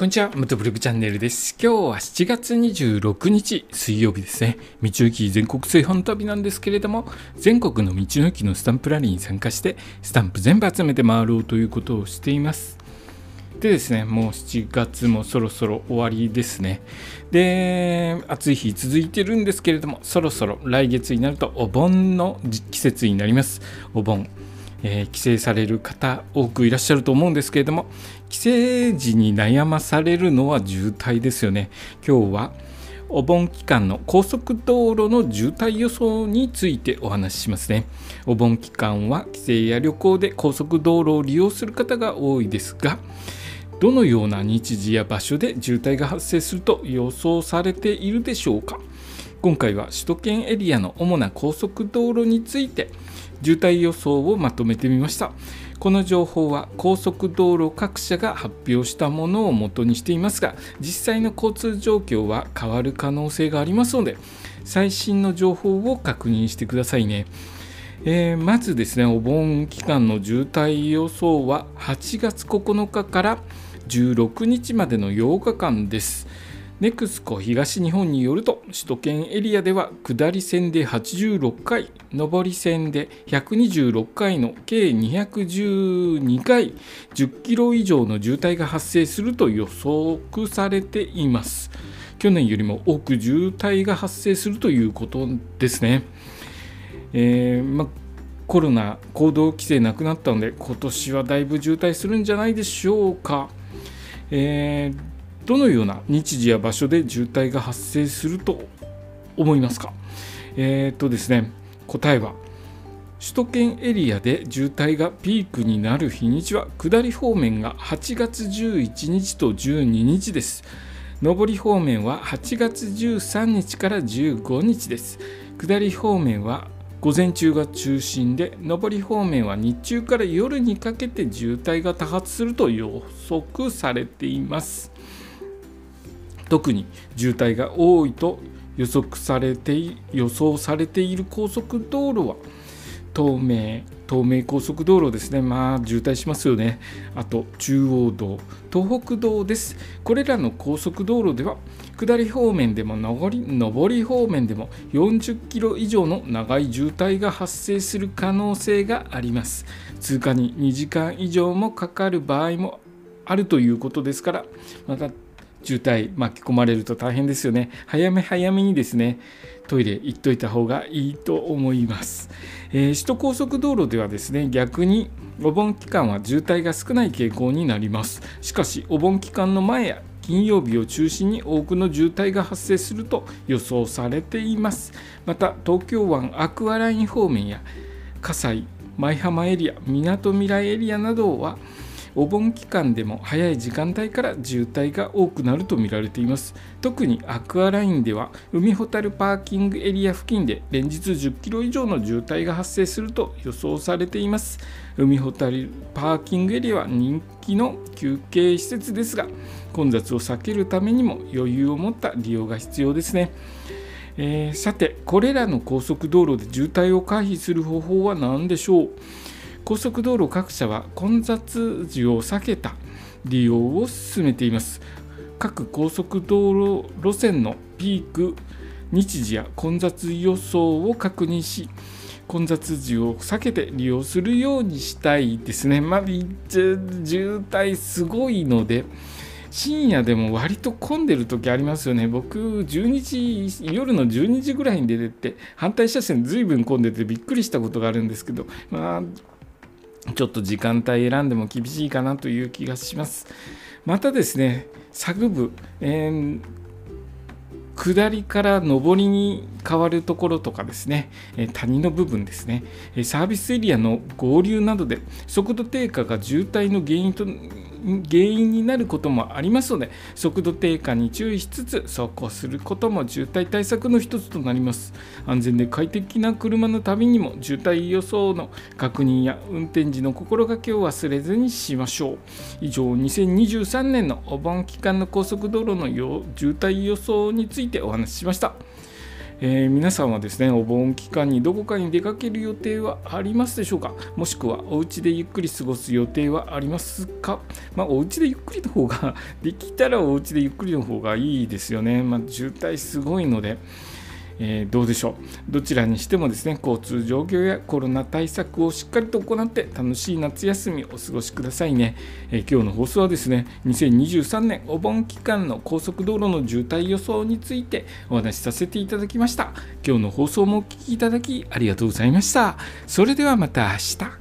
こんにちは、元ブログチャンネルです。今日は7月26日水曜日ですね。道の駅全国炊飯旅なんですけれども、全国の道の駅のスタンプラリーに参加して、スタンプ全部集めて回ろうということをしています。でですね、もう7月もそろそろ終わりですね。で、暑い日続いてるんですけれども、そろそろ来月になるとお盆の季節になります。お盆。えー、帰省される方多くいらっしゃると思うんですけれども帰省時に悩まされるのは渋滞ですよね。今日はお盆期間の高速道路の渋滞予想についてお話ししますね。お盆期間は帰省や旅行で高速道路を利用する方が多いですがどのような日時や場所で渋滞が発生すると予想されているでしょうか？今回は首都圏エリアの主な高速道路について渋滞予想をまとめてみました。この情報は高速道路各社が発表したものを元にしていますが実際の交通状況は変わる可能性がありますので最新の情報を確認してくださいね、えー、まずですねお盆期間の渋滞予想は8月9日から16日までの8日間です。ネクスコ東日本によると首都圏エリアでは下り線で86回上り線で126回の計212回10キロ以上の渋滞が発生すると予測されています。去年よりも多く渋滞が発生するということですね、えー、まコロナ行動規制なくなったので今年はだいぶ渋滞するんじゃないでしょうか、えーどのような日時や場所で渋滞が発生すると思いますか？えー、とですね答えは首都圏エリアで渋滞がピークになる日にちは下り方面が8月11日と12日です。上り方面は8月13日から15日です。下り方面は午前中が中心で上り方面は日中から夜にかけて渋滞が多発すると予測されています。特に渋滞が多いと予測されて予想されている高速道路は東名東名高速道路ですね。まあ渋滞しますよね。あと中央道東北道です。これらの高速道路では下り方面でも上り上り方面でも40キロ以上の長い渋滞が発生する可能性があります。通過に2時間以上もかかる場合もあるということですからまた渋滞巻き込まれると大変ですよね。早め早めにですねトイレ行っといた方がいいと思います、えー、首都高速道路ではですね逆にお盆期間は渋滞が少ない傾向になります。しかしお盆期間の前や金曜日を中心に多くの渋滞が発生すると予想されています。また東京湾アクアライン方面や葛西舞浜エリアみなとみらいエリアなどはお盆期間でも早い時間帯から渋滞が多くなると見られています。特にアクアラインでは海ほたるパーキングエリア付近で連日10キロ以上の渋滞が発生すると予想されています。海ほたるパーキングエリアは人気の休憩施設ですが混雑を避けるためにも余裕を持った利用が必要ですね。えー、さてこれらの高速道路で渋滞を回避する方法は何でしょう？高速道路各社は混雑時を避けた利用を進めています各高速道路路線のピーク日時や混雑予想を確認し混雑時を避けて利用するようにしたいですね。まあ、渋滞すごいので深夜でも割と混んでる時ありますよね。僕、12時、夜の12時ぐらいに出てって、反対車線ずいぶん混んでてびっくりしたことがあるんですけど、まあ、ちょっと時間帯選んでも厳しいかなという気がします。またですね、作部、えー、下りから上りに変わるところとかですねえ、谷の部分ですね、サービスエリアの合流などで速度低下が渋滞の原因と原因になることもありますので速度低下に注意しつつ走行することも渋滞対策の一つとなります。安全で快適な車の旅にも渋滞予想の確認や運転時の心がけを忘れずにしましょう。以上2023年のお盆期間の高速道路の渋滞予想についてお話ししました。えー、皆さんはですねお盆期間にどこかに出かける予定はありますでしょうか？もしくはお家でゆっくり過ごす予定はありますか？まあお家でゆっくりの方が できたらお家でゆっくりの方がいいですよね。まあ渋滞すごいのでえー、どうでしょう。どちらにしてもですね交通状況やコロナ対策をしっかりと行って楽しい夏休みをお過ごしくださいね、えー、今日の放送はですね2023年お盆期間の高速道路の渋滞予想についてお話しさせていただきました。今日の放送もお聴きいただきありがとうございました。それではまた明日。